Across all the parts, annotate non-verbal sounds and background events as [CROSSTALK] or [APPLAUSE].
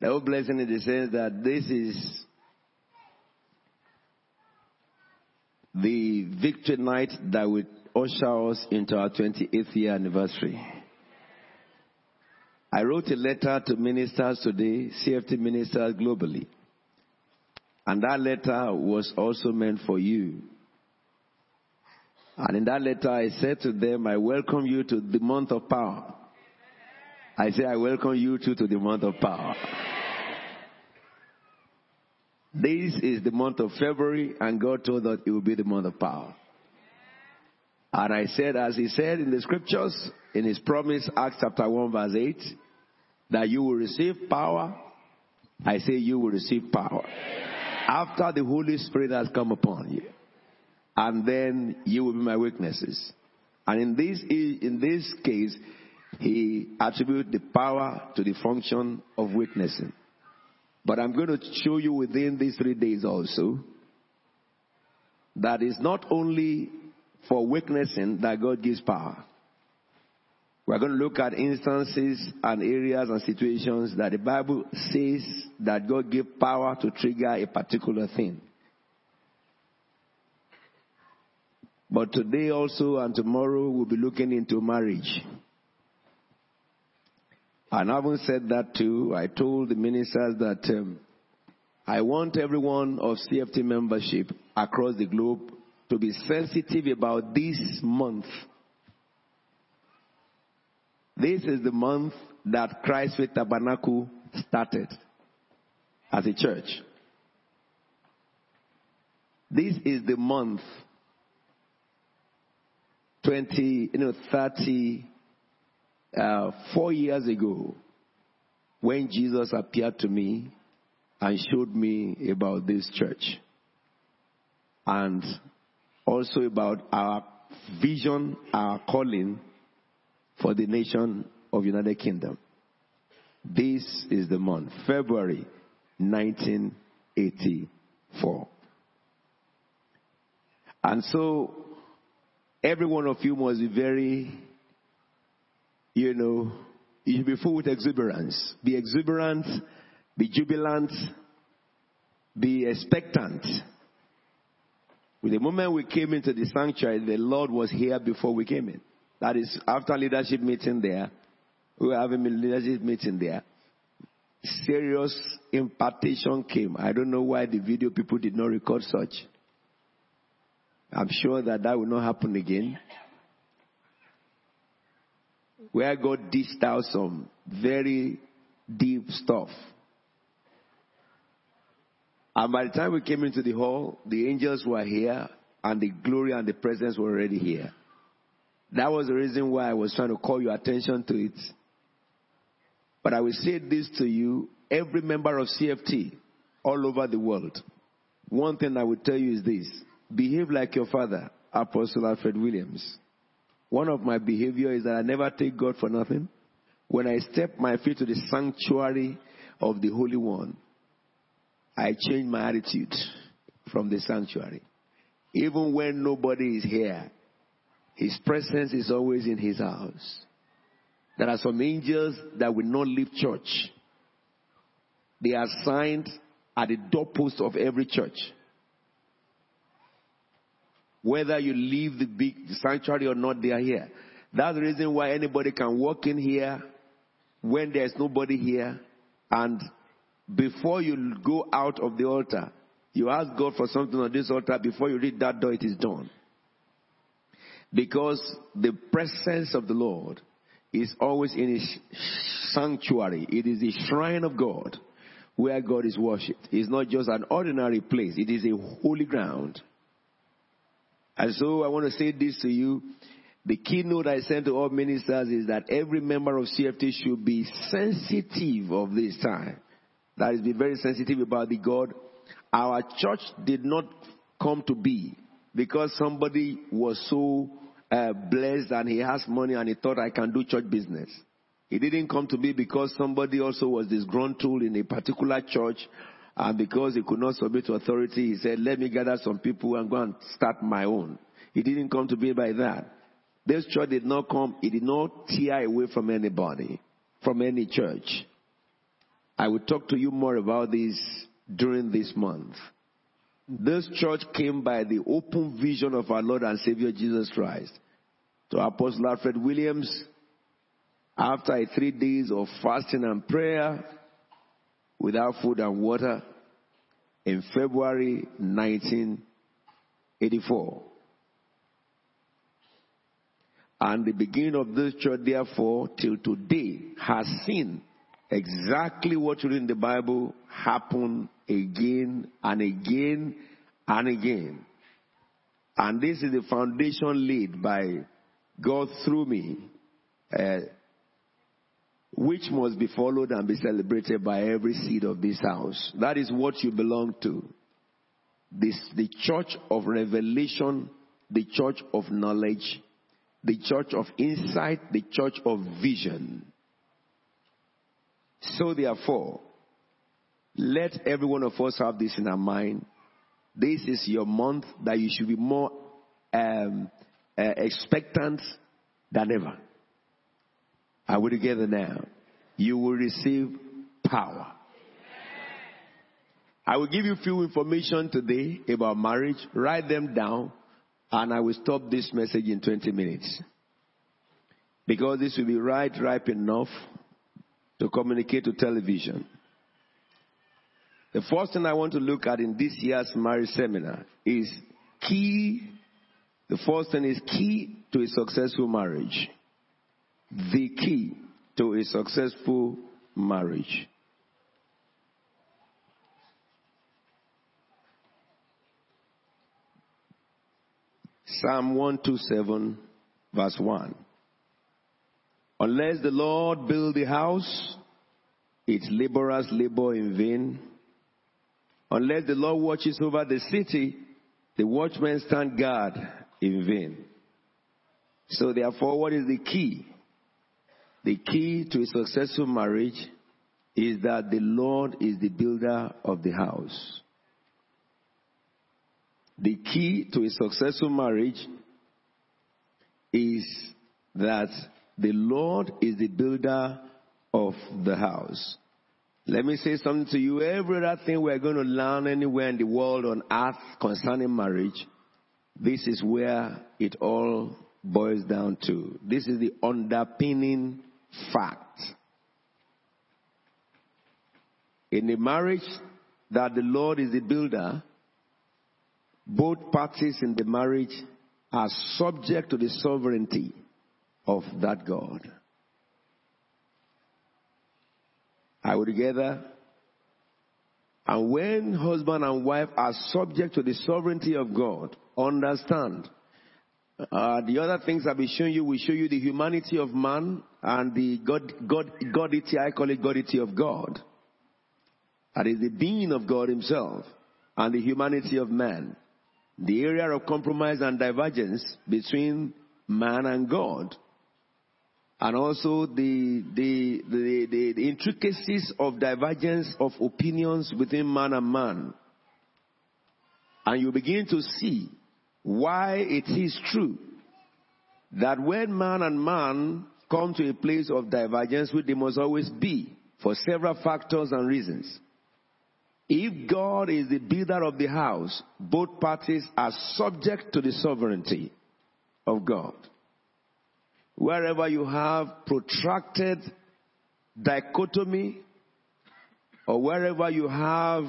The whole blessing in the sense that this is the victory night that will usher us into our 28th year anniversary. I wrote a letter to ministers today, CFT ministers globally. And that letter was also meant for you. And in that letter, I said to them, I welcome you to the month of power. I say, I welcome you too to the month of power. This is the month of February, and God told us it will be the month of power. And I said, as He said in the scriptures, in His promise, Acts chapter 1, verse 8, that you will receive power. I say, you will receive power. After the Holy Spirit has come upon you. And then you will be my witnesses. And in this, in this case, he attributes the power to the function of witnessing. But I'm going to show you within these three days also that it's not only for witnessing that God gives power. We're going to look at instances and areas and situations that the Bible says that God gives power to trigger a particular thing. But today also and tomorrow we'll be looking into marriage. And having said that too, I told the ministers that um, I want everyone of CFT membership across the globe to be sensitive about this month. This is the month that Christ Faith Tabernacle started as a church. This is the month 20, you know, 30, uh, four years ago when Jesus appeared to me and showed me about this church and also about our vision, our calling for the nation of United Kingdom. This is the month, February 1984. And so every one of you must be very you know, you should be full with exuberance. Be exuberant, be jubilant, be expectant. With the moment we came into the sanctuary, the Lord was here before we came in. That is after leadership meeting there. We were having a leadership meeting there. Serious impartation came. I don't know why the video people did not record such. I'm sure that that will not happen again where God dished out some very deep stuff. And by the time we came into the hall, the angels were here and the glory and the presence were already here. That was the reason why I was trying to call your attention to it. But I will say this to you, every member of CFT all over the world. One thing I will tell you is this. Behave like your father, Apostle Alfred Williams. One of my behavior is that I never take God for nothing. When I step my feet to the sanctuary of the Holy One, I change my attitude from the sanctuary. Even when nobody is here, His presence is always in His house. There are some angels that will not leave church. They are signed at the doorpost of every church whether you leave the big sanctuary or not, they are here. That's the reason why anybody can walk in here when there's nobody here and before you go out of the altar, you ask God for something on this altar, before you read that door, it is done. Because the presence of the Lord is always in his sanctuary. It is the shrine of God where God is worshipped. It's not just an ordinary place. It is a holy ground. And so I want to say this to you. The keynote I sent to all ministers is that every member of CFT should be sensitive of this time. That is, be very sensitive about the God. Our church did not come to be because somebody was so uh, blessed and he has money and he thought I can do church business. It didn't come to be because somebody also was disgruntled in a particular church and because he could not submit to authority, he said, let me gather some people and go and start my own. He didn't come to be by that. This church did not come, it did not tear away from anybody, from any church. I will talk to you more about this during this month. This church came by the open vision of our Lord and Savior Jesus Christ. To Apostle Alfred Williams, after three days of fasting and prayer without food and water in February 1984. And the beginning of this church, therefore, till today, has seen exactly what you read in the Bible happen again and again and again. And this is the foundation laid by God through me, uh, which must be followed and be celebrated by every seed of this house. That is what you belong to. This, the church of revelation, the church of knowledge, the church of insight, the church of vision. So therefore, let every one of us have this in our mind. This is your month that you should be more um, uh, expectant than ever. Are we together now? You will receive power. I will give you few information today about marriage. Write them down and I will stop this message in 20 minutes. Because this will be right ripe enough to communicate to television. The first thing I want to look at in this year's marriage seminar is key. The first thing is key to a successful marriage. The key to a successful marriage. Psalm 127, verse 1. Unless the Lord build the house, its laborers labor in vain. Unless the Lord watches over the city, the watchmen stand guard in vain. So therefore, what is the key? The key to a successful marriage is that the Lord is the builder of the house. The key to a successful marriage is that the Lord is the builder of the house. Let me say something to you. Every other thing we're going to learn anywhere in the world on earth concerning marriage, this is where it all boils down to. This is the underpinning fact. In a marriage that the Lord is the builder, both parties in the marriage are subject to the sovereignty of that God. Are we together? And when husband and wife are subject to the sovereignty of God, understand. Uh, the other things I'll be showing you will show you the humanity of man and the God, God, Godity, I call it Godity of God. That is the being of God himself and the humanity of man the area of compromise and divergence between man and God. And also the, the, the, the, the intricacies of divergence of opinions between man and man. And you begin to see why it is true that when man and man come to a place of divergence, which they must always be for several factors and reasons, if God is the builder of the house, both parties are subject to the sovereignty of God. Wherever you have protracted dichotomy, or wherever you have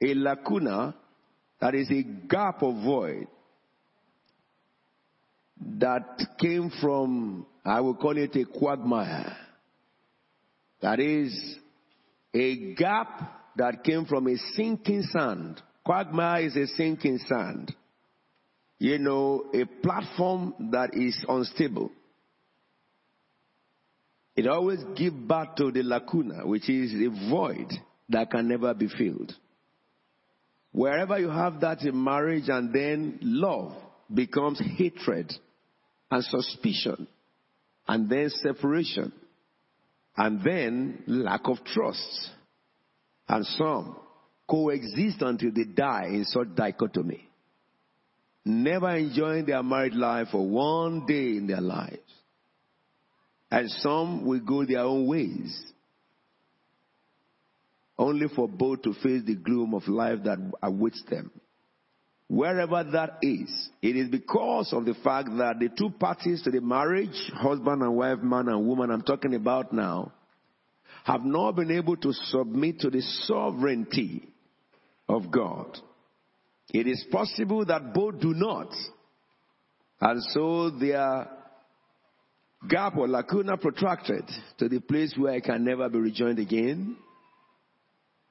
a lacuna, that is a gap of void, that came from, I will call it a quagmire. That is a gap that came from a sinking sand. Quagmire is a sinking sand. You know, a platform that is unstable. It always gives birth to the lacuna, which is a void that can never be filled. Wherever you have that in marriage and then love becomes hatred and suspicion and then separation and then lack of trust. And some coexist until they die in such dichotomy, never enjoying their married life for one day in their lives. And some will go their own ways. Only for both to face the gloom of life that awaits them. Wherever that is, it is because of the fact that the two parties to the marriage, husband and wife, man and woman, I'm talking about now, have not been able to submit to the sovereignty of God. It is possible that both do not. And so their gap or lacuna protracted to the place where it can never be rejoined again.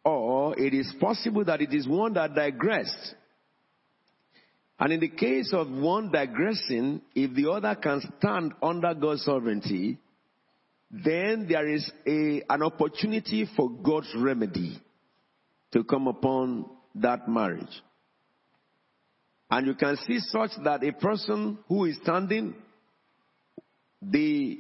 Or it is possible that it is one that digressed. And in the case of one digressing, if the other can stand under God's sovereignty, then there is a, an opportunity for God's remedy to come upon that marriage. And you can see such that a person who is standing, the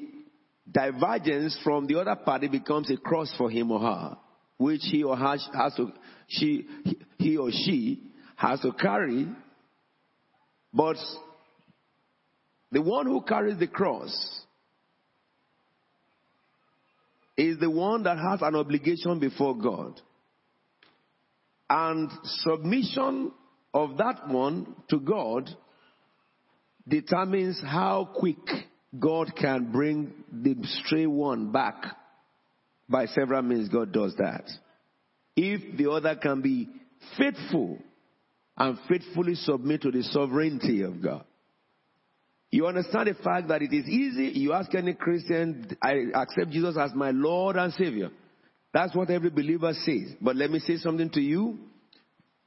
divergence from the other party becomes a cross for him or her, which he or her has to, she, he or she has to carry. But the one who carries the cross is the one that has an obligation before God. And submission of that one to God determines how quick God can bring the stray one back. By several means, God does that. If the other can be faithful and faithfully submit to the sovereignty of God. You understand the fact that it is easy. You ask any Christian, I accept Jesus as my Lord and Savior. That's what every believer says. But let me say something to you.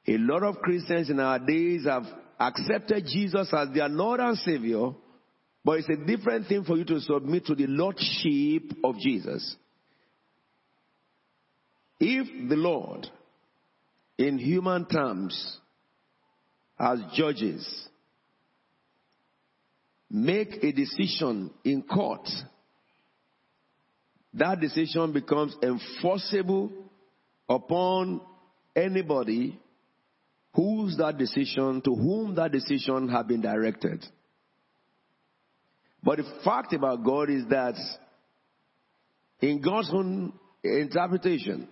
A lot of Christians in our days have accepted Jesus as their Lord and Savior, but it's a different thing for you to submit to the Lordship of Jesus. If the Lord, in human terms, as judges, make a decision in court, that decision becomes enforceable upon anybody whose that decision, to whom that decision have been directed. But the fact about God is that in God's own interpretation,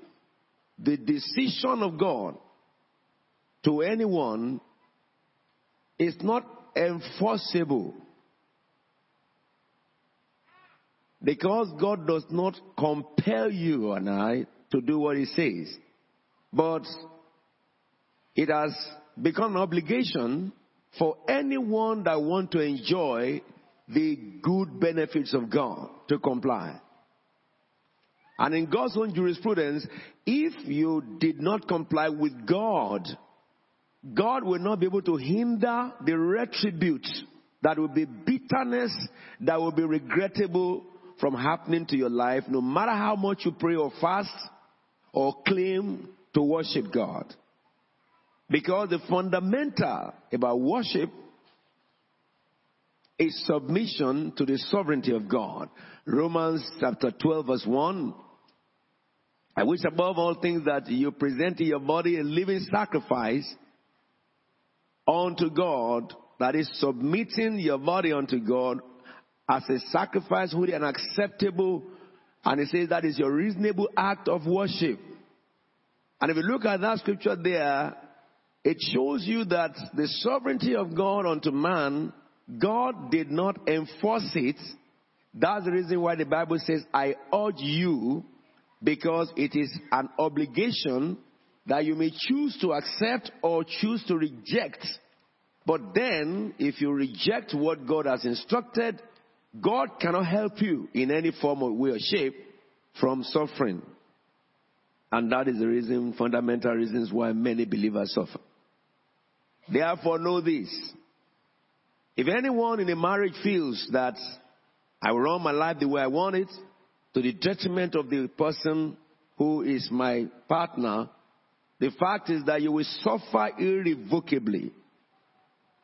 the decision of God to anyone is not enforceable. Because God does not compel you and I to do what He says. But it has become an obligation for anyone that want to enjoy the good benefits of God to comply. And in God's own jurisprudence, if you did not comply with God, God will not be able to hinder the retribute that will be bitterness, that will be regrettable from happening to your life, no matter how much you pray or fast or claim to worship God. Because the fundamental about worship is submission to the sovereignty of God. Romans chapter 12 verse 1. I wish above all things that you present your body a living sacrifice unto God, that is submitting your body unto God as a sacrifice, holy and acceptable. And it says that is your reasonable act of worship. And if you look at that scripture there, it shows you that the sovereignty of God unto man, God did not enforce it. That's the reason why the Bible says, I urge you, because it is an obligation that you may choose to accept or choose to reject. But then, if you reject what God has instructed, God cannot help you in any form or way or shape from suffering. And that is the reason, fundamental reasons why many believers suffer. Therefore, know this. If anyone in a marriage feels that I will run my life the way I want it, to the detriment of the person who is my partner, the fact is that you will suffer irrevocably,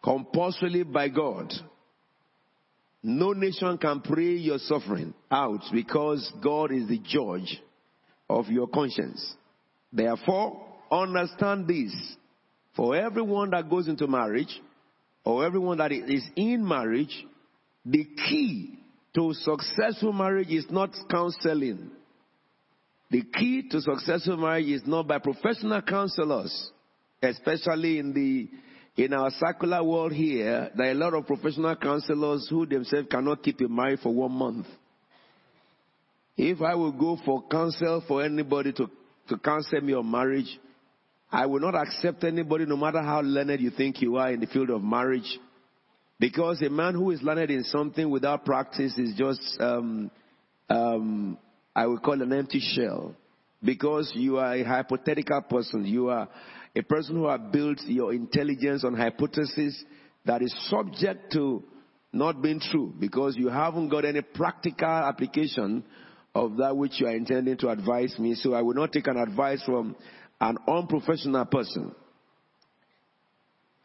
compulsorily by God. No nation can pray your suffering out because God is the judge of your conscience. Therefore, understand this. For everyone that goes into marriage, or everyone that is in marriage, the key to successful marriage is not counseling. The key to successful marriage is not by professional counselors, especially in the in our secular world here, there are a lot of professional counselors who themselves cannot keep a marriage for one month. If I will go for counsel for anybody to, to counsel me on marriage, I will not accept anybody, no matter how learned you think you are in the field of marriage. Because a man who is learned in something without practice is just, um, um, I would call an empty shell. Because you are a hypothetical person. You are a person who has built your intelligence on hypothesis that is subject to not being true because you haven't got any practical application of that which you are intending to advise me. So I will not take an advice from an unprofessional person.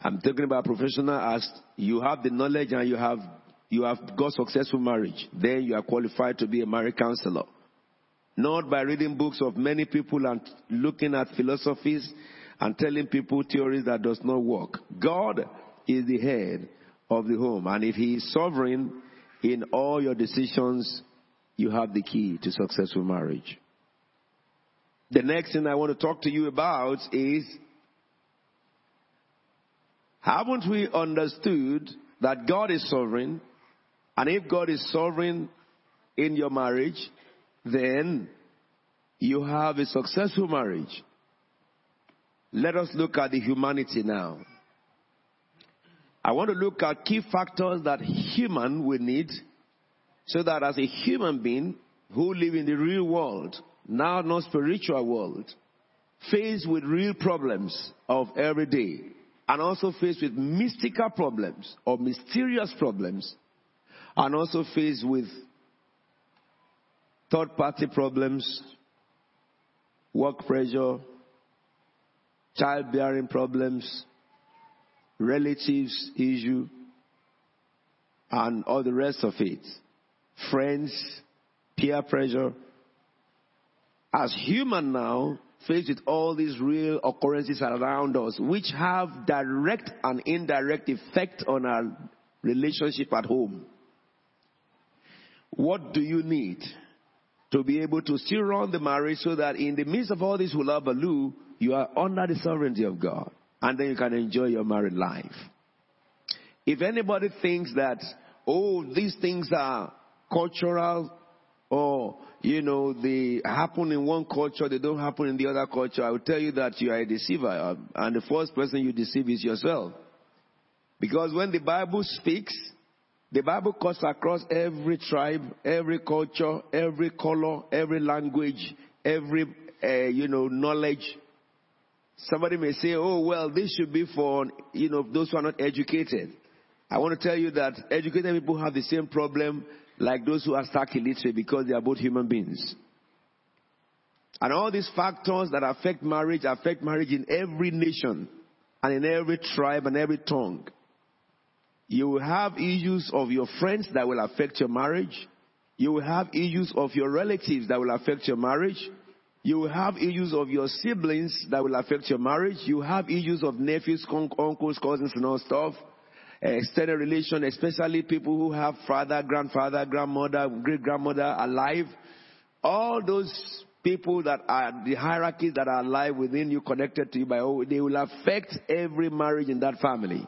I'm talking about professional as you have the knowledge and you have you have got successful marriage. Then you are qualified to be a marriage counselor. Not by reading books of many people and looking at philosophies and telling people theories that does not work. God is the head of the home. And if he is sovereign in all your decisions, you have the key to successful marriage. The next thing I want to talk to you about is haven't we understood that God is sovereign? And if God is sovereign in your marriage, then you have a successful marriage. Let us look at the humanity now. I want to look at key factors that human will need so that as a human being who live in the real world, now not spiritual world, faced with real problems of every day and also faced with mystical problems or mysterious problems and also faced with third party problems, work pressure, childbearing problems, relatives issue, and all the rest of it. Friends, peer pressure. As human now, faced with all these real occurrences around us, which have direct and indirect effect on our relationship at home. What do you need to be able to still run the marriage so that in the midst of all this hullabaloo, you are under the sovereignty of God. And then you can enjoy your married life. If anybody thinks that, oh, these things are cultural or, you know, they happen in one culture, they don't happen in the other culture, I will tell you that you are a deceiver. And the first person you deceive is yourself. Because when the Bible speaks, the Bible cuts across every tribe, every culture, every color, every language, every, uh, you know, knowledge. Somebody may say, oh, well, this should be for, you know, those who are not educated. I want to tell you that educated people have the same problem like those who are stark illiterate because they are both human beings. And all these factors that affect marriage affect marriage in every nation and in every tribe and every tongue. You will have issues of your friends that will affect your marriage. You will have issues of your relatives that will affect your marriage. You will have issues of your siblings that will affect your marriage. You have issues of nephews, uncles, cousins, and all stuff. Extended relation, especially people who have father, grandfather, grandmother, great grandmother alive. All those people that are the hierarchies that are alive within you, connected to you by all, they will affect every marriage in that family.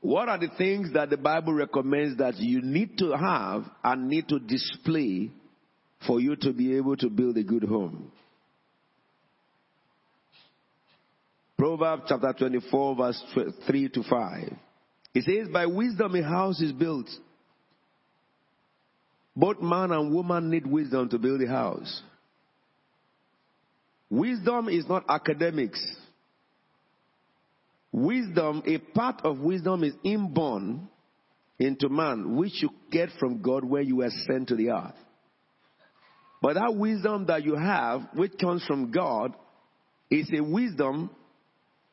What are the things that the Bible recommends that you need to have and need to display for you to be able to build a good home? Proverbs chapter 24 verse 3 to 5. It says, by wisdom a house is built. Both man and woman need wisdom to build a house. Wisdom is not academics. Wisdom, a part of wisdom is inborn into man, which you get from God when you were sent to the earth. But that wisdom that you have, which comes from God, is a wisdom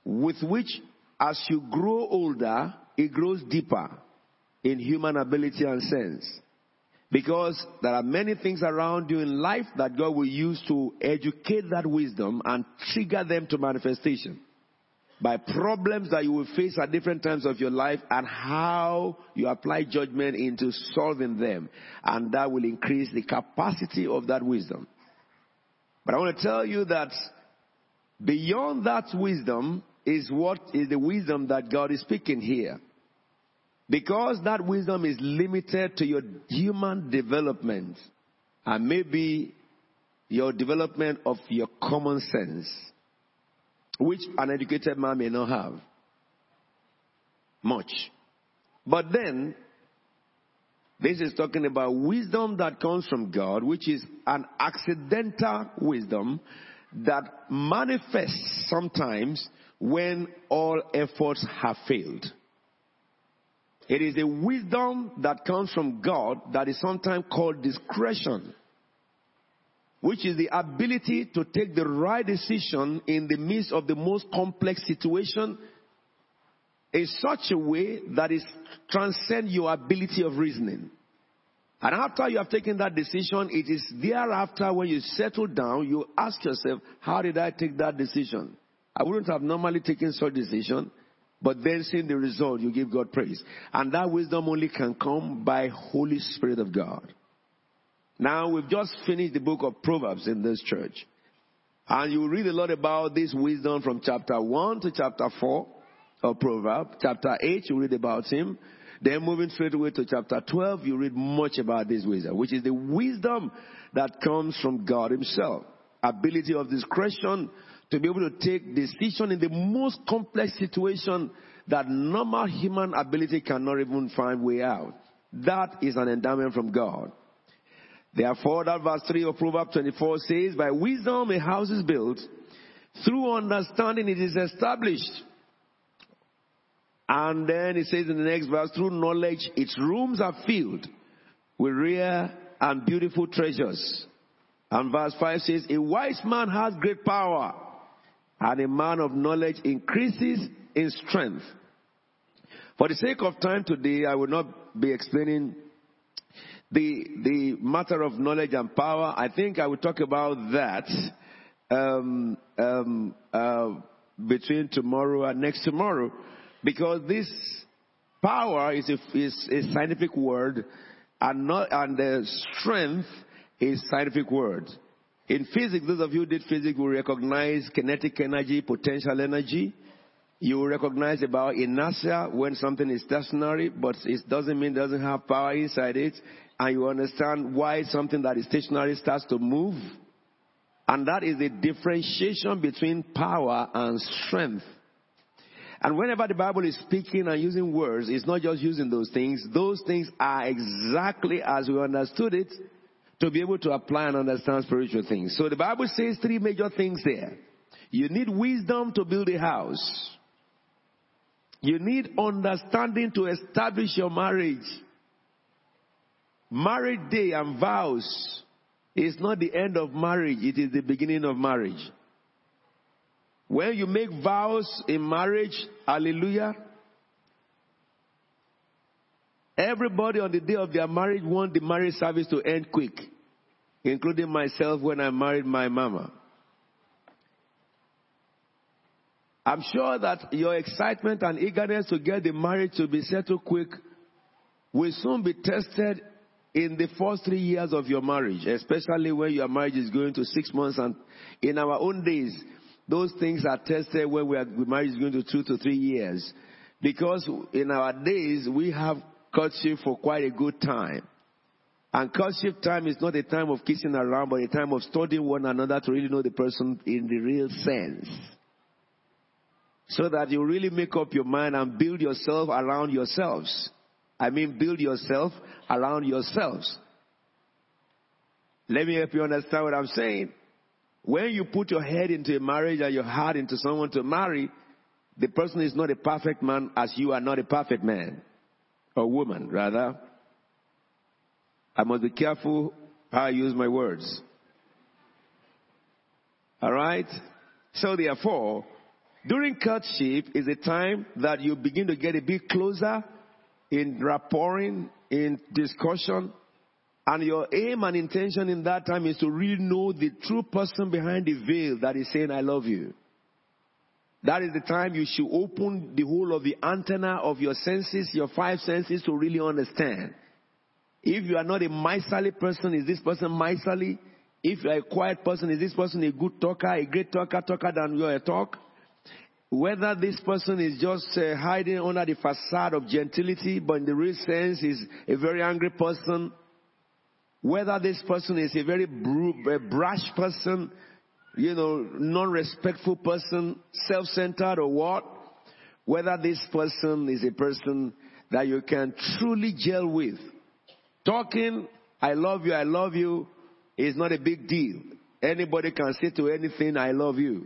with which, as you grow older, it grows deeper in human ability and sense. Because there are many things around you in life that God will use to educate that wisdom and trigger them to manifestation. by problems that you will face at different times of your life and how you apply judgment into solving them. And that will increase the capacity of that wisdom. But I want to tell you that beyond that wisdom is what is the wisdom that God is speaking here. Because that wisdom is limited to your human development and maybe your development of your common sense which an educated man may not have much. But then, this is talking about wisdom that comes from God, which is an accidental wisdom that manifests sometimes when all efforts have failed. It is a wisdom that comes from God that is sometimes called discretion which is the ability to take the right decision in the midst of the most complex situation in such a way that it transcends your ability of reasoning. And after you have taken that decision, it is thereafter when you settle down, you ask yourself, how did I take that decision? I wouldn't have normally taken such decision, but then seeing the result, you give God praise. And that wisdom only can come by Holy Spirit of God. Now, we've just finished the book of Proverbs in this church. And you read a lot about this wisdom from chapter 1 to chapter 4 of Proverbs. Chapter 8, you read about him. Then moving straight away to chapter 12, you read much about this wisdom, which is the wisdom that comes from God himself. Ability of discretion to be able to take decision in the most complex situation that normal human ability cannot even find way out. That is an endowment from God. Therefore, that verse 3 of Proverbs 24 says, By wisdom a house is built, through understanding it is established. And then it says in the next verse, through knowledge its rooms are filled with rare and beautiful treasures. And verse 5 says, A wise man has great power, and a man of knowledge increases in strength. For the sake of time today, I will not be explaining the, the matter of knowledge and power, I think I will talk about that um, um, uh, between tomorrow and next tomorrow, because this power is a, is a scientific word, and not and strength is scientific word. In physics, those of you who did physics will recognize kinetic energy, potential energy. You will recognize about inertia when something is stationary, but it doesn't mean it doesn't have power inside it and you understand why something that is stationary starts to move. And that is the differentiation between power and strength. And whenever the Bible is speaking and using words, it's not just using those things. Those things are exactly as we understood it to be able to apply and understand spiritual things. So the Bible says three major things there. You need wisdom to build a house. You need understanding to establish your marriage. Marriage day and vows is not the end of marriage, it is the beginning of marriage. When you make vows in marriage, hallelujah, everybody on the day of their marriage want the marriage service to end quick, including myself when I married my mama. I'm sure that your excitement and eagerness to get the marriage to be settled quick will soon be tested in the first three years of your marriage, especially when your marriage is going to six months and in our own days, those things are tested when we are, marriage is going to two to three years. Because in our days, we have courtship for quite a good time. And courtship time is not a time of kissing around, but a time of studying one another to really know the person in the real sense. So that you really make up your mind and build yourself around yourselves. I mean, build yourself around yourselves. Let me help you understand what I'm saying. When you put your head into a marriage and your heart into someone to marry, the person is not a perfect man as you are not a perfect man or woman, rather. I must be careful how I use my words. All right? So therefore, during courtship is a time that you begin to get a bit closer in rapporting, in discussion. And your aim and intention in that time is to really know the true person behind the veil that is saying, I love you. That is the time you should open the whole of the antenna of your senses, your five senses to really understand. If you are not a miserly person, is this person miserly? If you are a quiet person, is this person a good talker, a great talker, talker than you are a talk? Whether this person is just uh, hiding under the facade of gentility, but in the real sense is a very angry person. Whether this person is a very brash person, you know, non-respectful person, self-centered or what? Whether this person is a person that you can truly gel with. Talking, I love you, I love you, is not a big deal. Anybody can say to anything, I love you.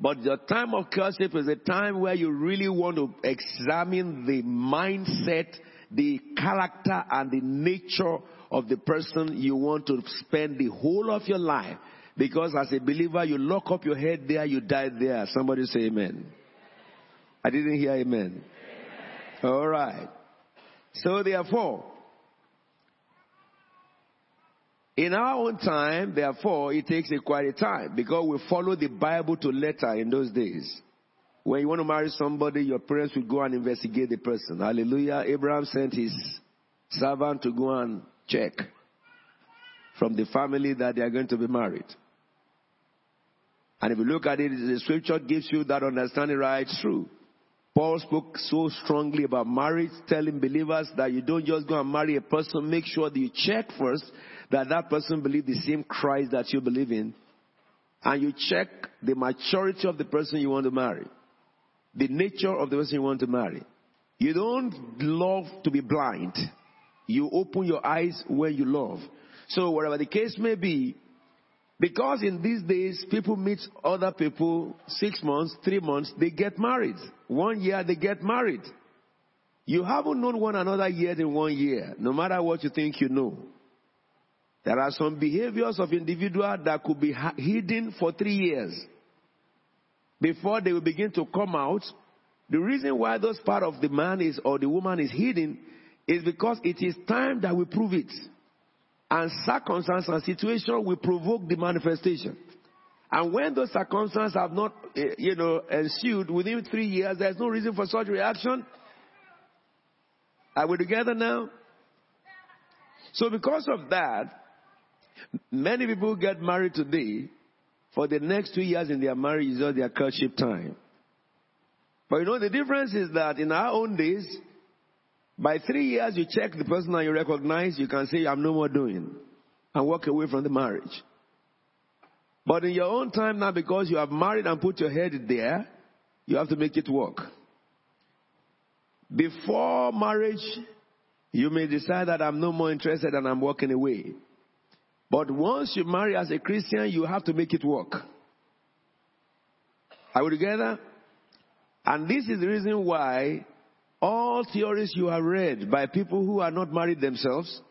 But the time of courtship is a time where you really want to examine the mindset, the character, and the nature of the person you want to spend the whole of your life. Because as a believer, you lock up your head there, you die there. Somebody say amen. I didn't hear amen. amen. All right. So therefore, in our own time, therefore, it takes a quite a time because we follow the Bible to letter in those days. When you want to marry somebody, your parents will go and investigate the person. Hallelujah. Abraham sent his servant to go and check from the family that they are going to be married. And if you look at it, the scripture gives you that understanding right through. Paul spoke so strongly about marriage, telling believers that you don't just go and marry a person, make sure that you check first that that person believes the same Christ that you believe in, and you check the maturity of the person you want to marry, the nature of the person you want to marry. You don't love to be blind. You open your eyes when you love. So whatever the case may be, because in these days, people meet other people six months, three months, they get married. One year, they get married. You haven't known one another yet in one year, no matter what you think you know. There are some behaviors of individual that could be hidden for three years before they will begin to come out. The reason why those part of the man is or the woman is hidden is because it is time that we prove it. And circumstance and situation will provoke the manifestation. And when those circumstances have not, eh, you know, ensued within three years, there's no reason for such reaction. Are we together now? So because of that, Many people get married today. For the next two years in their marriage is all their courtship time. But you know, the difference is that in our own days, by three years you check the person that you recognize, you can say, I'm no more doing, and walk away from the marriage. But in your own time now, because you have married and put your head there, you have to make it work. Before marriage, you may decide that I'm no more interested and I'm walking away. But once you marry as a Christian, you have to make it work. Are we together? And this is the reason why all theories you have read by people who are not married themselves,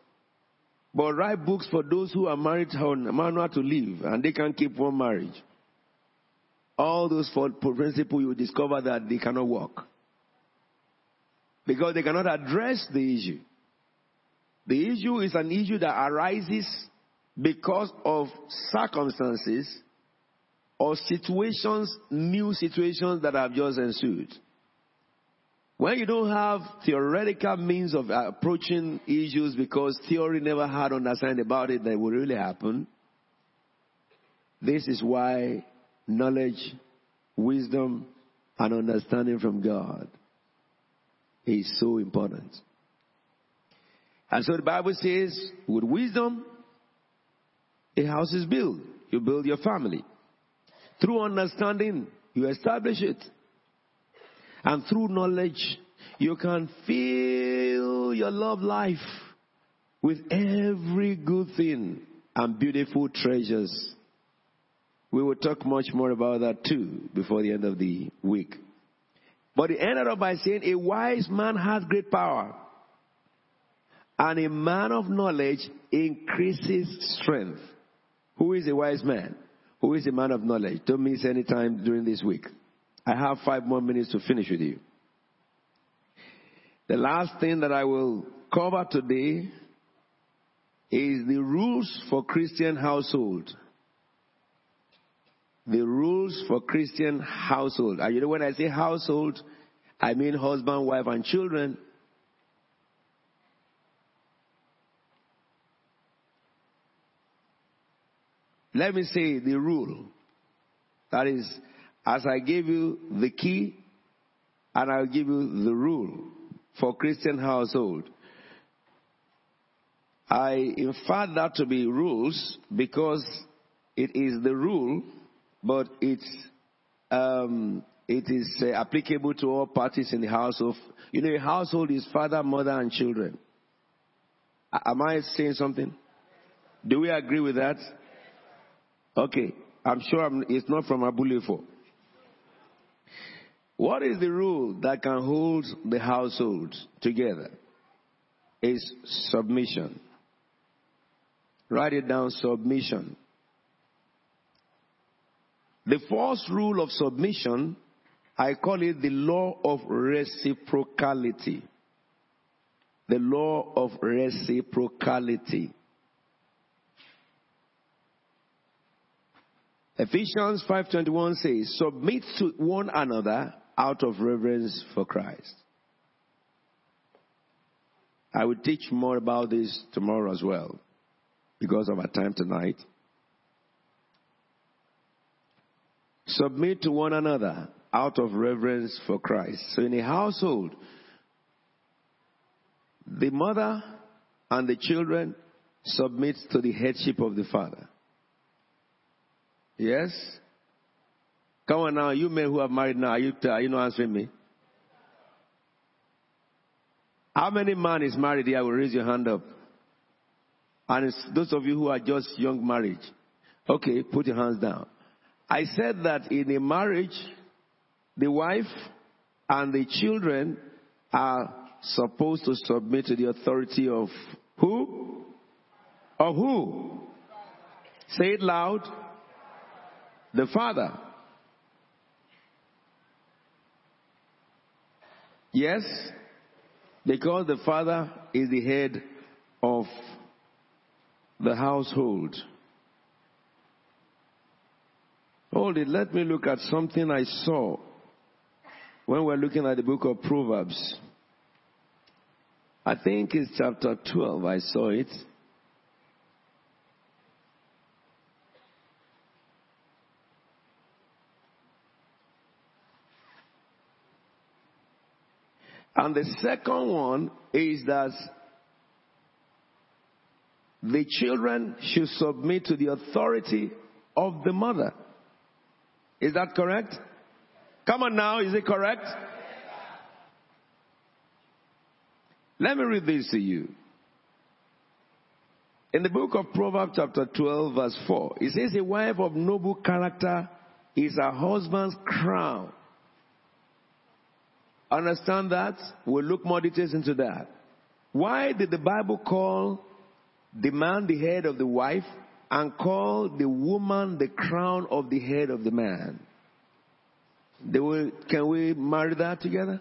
but write books for those who are married on manual to live and they can keep one marriage. All those principles you discover that they cannot work. Because they cannot address the issue. The issue is an issue that arises because of circumstances or situations, new situations that have just ensued. When you don't have theoretical means of approaching issues because theory never had understanding about it that would really happen, this is why knowledge, wisdom, and understanding from God is so important. And so the Bible says, with wisdom, a house is built. You build your family. Through understanding, you establish it. And through knowledge, you can fill your love life with every good thing and beautiful treasures. We will talk much more about that too before the end of the week. But he ended up by saying, A wise man has great power, and a man of knowledge increases strength. Who is a wise man? Who is a man of knowledge? Don't miss any time during this week. I have five more minutes to finish with you. The last thing that I will cover today is the rules for Christian household. the rules for Christian household. And you know, when I say household, I mean husband, wife, and children. Let me say the rule. That is, as I gave you the key, and I'll give you the rule for Christian household. I infer that to be rules because it is the rule, but it's um, it is uh, applicable to all parties in the household. You know, a household is father, mother, and children. Am I saying something? Do we agree with that? Okay, I'm sure I'm, it's not from Abulefo. What is the rule that can hold the household together? Is submission. Write it down submission. The first rule of submission, I call it the law of reciprocality. The law of reciprocality. Ephesians 5:21 says, "Submit to one another out of reverence for Christ." I will teach more about this tomorrow as well because of our time tonight. Submit to one another out of reverence for Christ. So in a household, the mother and the children submit to the headship of the father. Yes? Come on now, you men who are married now, are you, are you not answering me? How many man is married here I will raise your hand up? And those of you who are just young marriage. Okay, put your hands down. I said that in a marriage, the wife and the children are supposed to submit to the authority of who? Of who? Say it loud the Father. Yes, because the Father is the head of the household. Hold it, let me look at something I saw when we're looking at the book of Proverbs. I think it's chapter 12, I saw it. And the second one is that the children should submit to the authority of the mother. Is that correct? Come on now, is it correct? Let me read this to you. In the book of Proverbs, chapter 12, verse 4, it says, A wife of noble character is her husband's crown Understand that? We'll look more details into that. Why did the Bible call the man the head of the wife and call the woman the crown of the head of the man? Will, can we marry that together?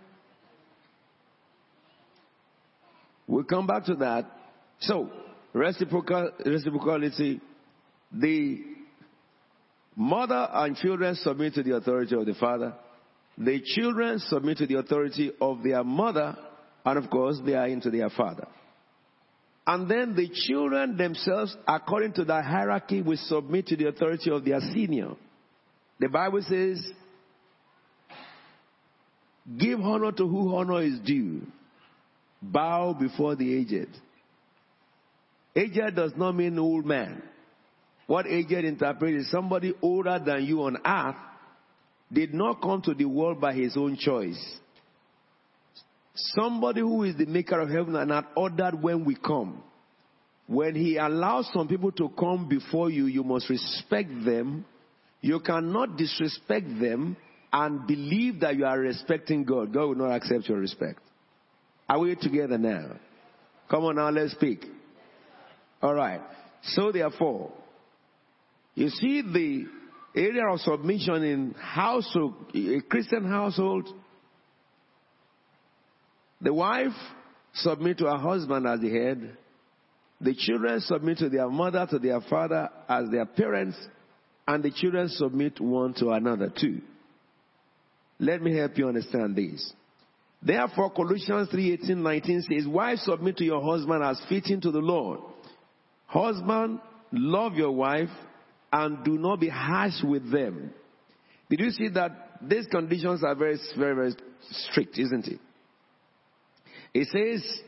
We'll come back to that. So, reciprocal, reciprocality, the mother and children submit to the authority of the father the children submit to the authority of their mother, and of course, they are into their father. And then the children themselves, according to the hierarchy, will submit to the authority of their senior. The Bible says, Give honor to who honor is due. Bow before the aged. Aged does not mean old man. What aged interprets is somebody older than you on earth did not come to the world by his own choice. Somebody who is the maker of heaven and earth ordered when we come. When he allows some people to come before you, you must respect them. You cannot disrespect them and believe that you are respecting God. God will not accept your respect. Are we together now? Come on now, let's speak. All right. So therefore, you see the area of submission in household, a Christian household, the wife submit to her husband as the head. The children submit to their mother, to their father as their parents. and the children submit one to another too. Let me help you understand this. Therefore, Colossians 3 18, 19 says, Wives, submit to your husband as fitting to the Lord. Husband, love your wife and do not be harsh with them. Did you see that these conditions are very, very, very strict, isn't it? It says,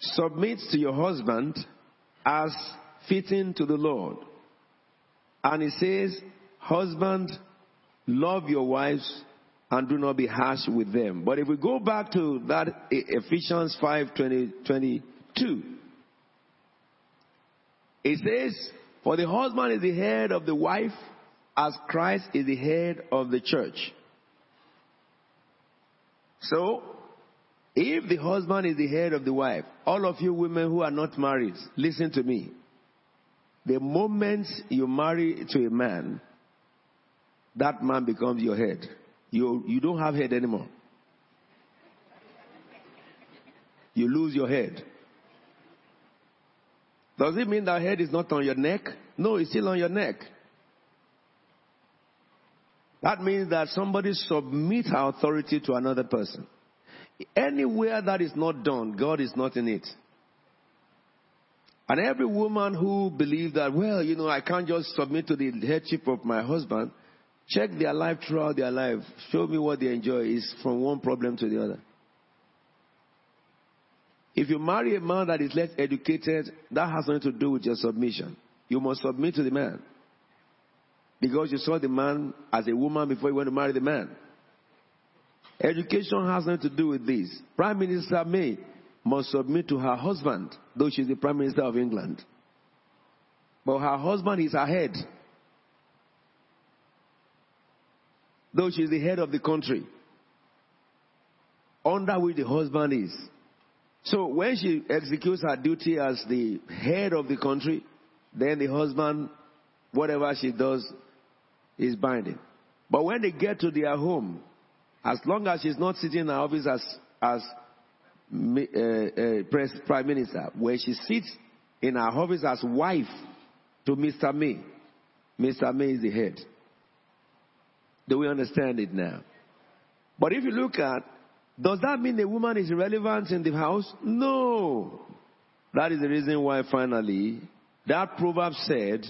submit to your husband as fitting to the Lord. And it says, husband, love your wives and do not be harsh with them. But if we go back to that Ephesians 5 20, 22, it says, For the husband is the head of the wife, as Christ is the head of the church. So, if the husband is the head of the wife, all of you women who are not married, listen to me. The moment you marry to a man, that man becomes your head. You, you don't have head anymore. You lose your head. Does it mean that head is not on your neck? No, it's still on your neck. That means that somebody submits authority to another person. Anywhere that is not done, God is not in it. And every woman who believes that, well, you know, I can't just submit to the headship of my husband, check their life throughout their life. Show me what they enjoy is from one problem to the other. If you marry a man that is less educated, that has nothing to do with your submission. You must submit to the man. Because you saw the man as a woman before you went to marry the man. Education has nothing to do with this. Prime Minister May must submit to her husband, though she's the Prime Minister of England. But her husband is her head. Though she's the head of the country, under which the husband is. So when she executes her duty as the head of the country, then the husband, whatever she does, is binding. But when they get to their home, as long as she's not sitting in her office as, as uh, uh, prime minister, where she sits in her office as wife to Mr. May, Mr. May is the head. Do we understand it now? But if you look at, does that mean the woman is irrelevant in the house? No. That is the reason why finally that proverb said,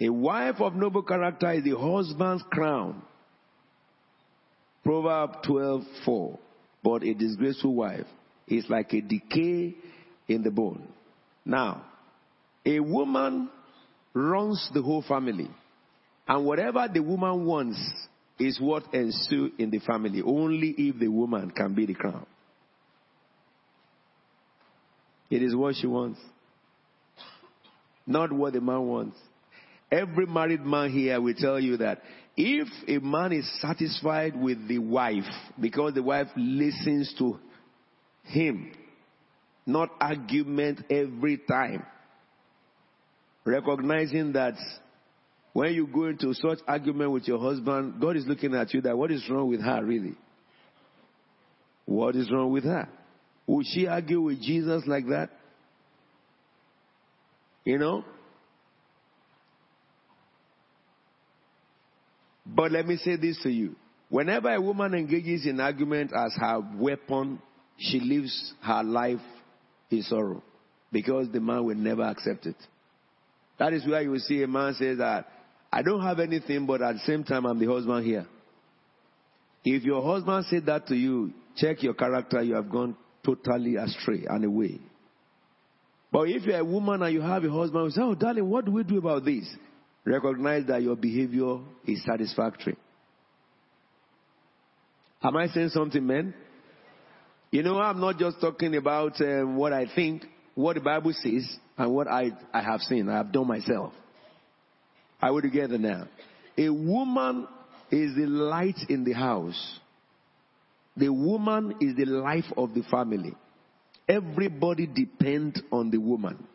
a wife of noble character is the husband's crown. Proverb 12:4. But a disgraceful wife is like a decay in the bone. Now, a woman runs the whole family. And whatever the woman wants is what ensues in the family, only if the woman can be the crown. It is what she wants, not what the man wants. Every married man here will tell you that if a man is satisfied with the wife because the wife listens to him, not argument every time, recognizing that when you go into such argument with your husband, God is looking at you that what is wrong with her really? What is wrong with her? Would she argue with Jesus like that? You know? But let me say this to you. Whenever a woman engages in argument as her weapon, she lives her life in sorrow because the man will never accept it. That is why you will see a man say that, I don't have anything, but at the same time, I'm the husband here. If your husband said that to you, check your character, you have gone totally astray and away. But if you're a woman and you have a husband who says, Oh, darling, what do we do about this? recognize that your behavior is satisfactory. Am I saying something, man? You know, I'm not just talking about um, what I think, what the Bible says, and what I, I have seen, I have done myself. Are we together now? A woman is the light in the house. The woman is the life of the family. Everybody depends on the woman.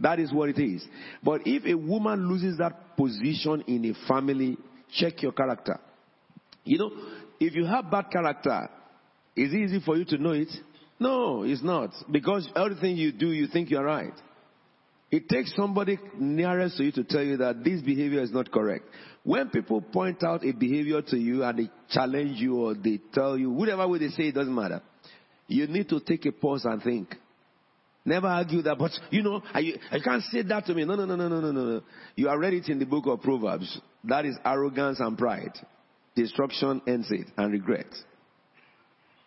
That is what it is. But if a woman loses that position in a family, check your character. You know, if you have bad character, is it easy for you to know it? No, it's not. Because everything you do, you think you're right. It takes somebody nearest to you to tell you that this behavior is not correct. When people point out a behavior to you and they challenge you or they tell you, whatever way they say, it doesn't matter. You need to take a pause and think. Never argue that, but you know, I, I can't say that to me. No, no, no, no, no, no, no. You are read it in the book of Proverbs. That is arrogance and pride. Destruction ends it and regret.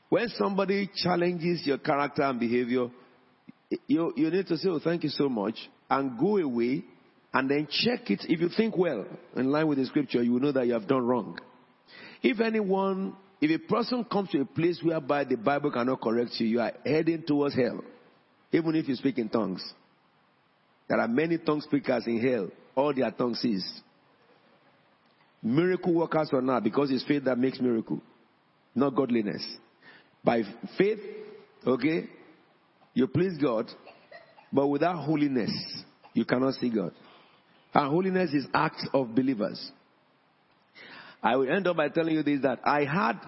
When somebody challenges your character and behavior, you, you need to say, Oh, thank you so much, and go away and then check it. If you think well, in line with the scripture, you will know that you have done wrong. If anyone, if a person comes to a place whereby the Bible cannot correct you, you are heading towards hell, even if you speak in tongues. There are many tongue speakers in hell. All their tongues is miracle workers or not, because it's faith that makes miracle, not godliness. By faith, okay, you please God, but without holiness, you cannot see God. And holiness is acts of believers. I will end up by telling you this that I had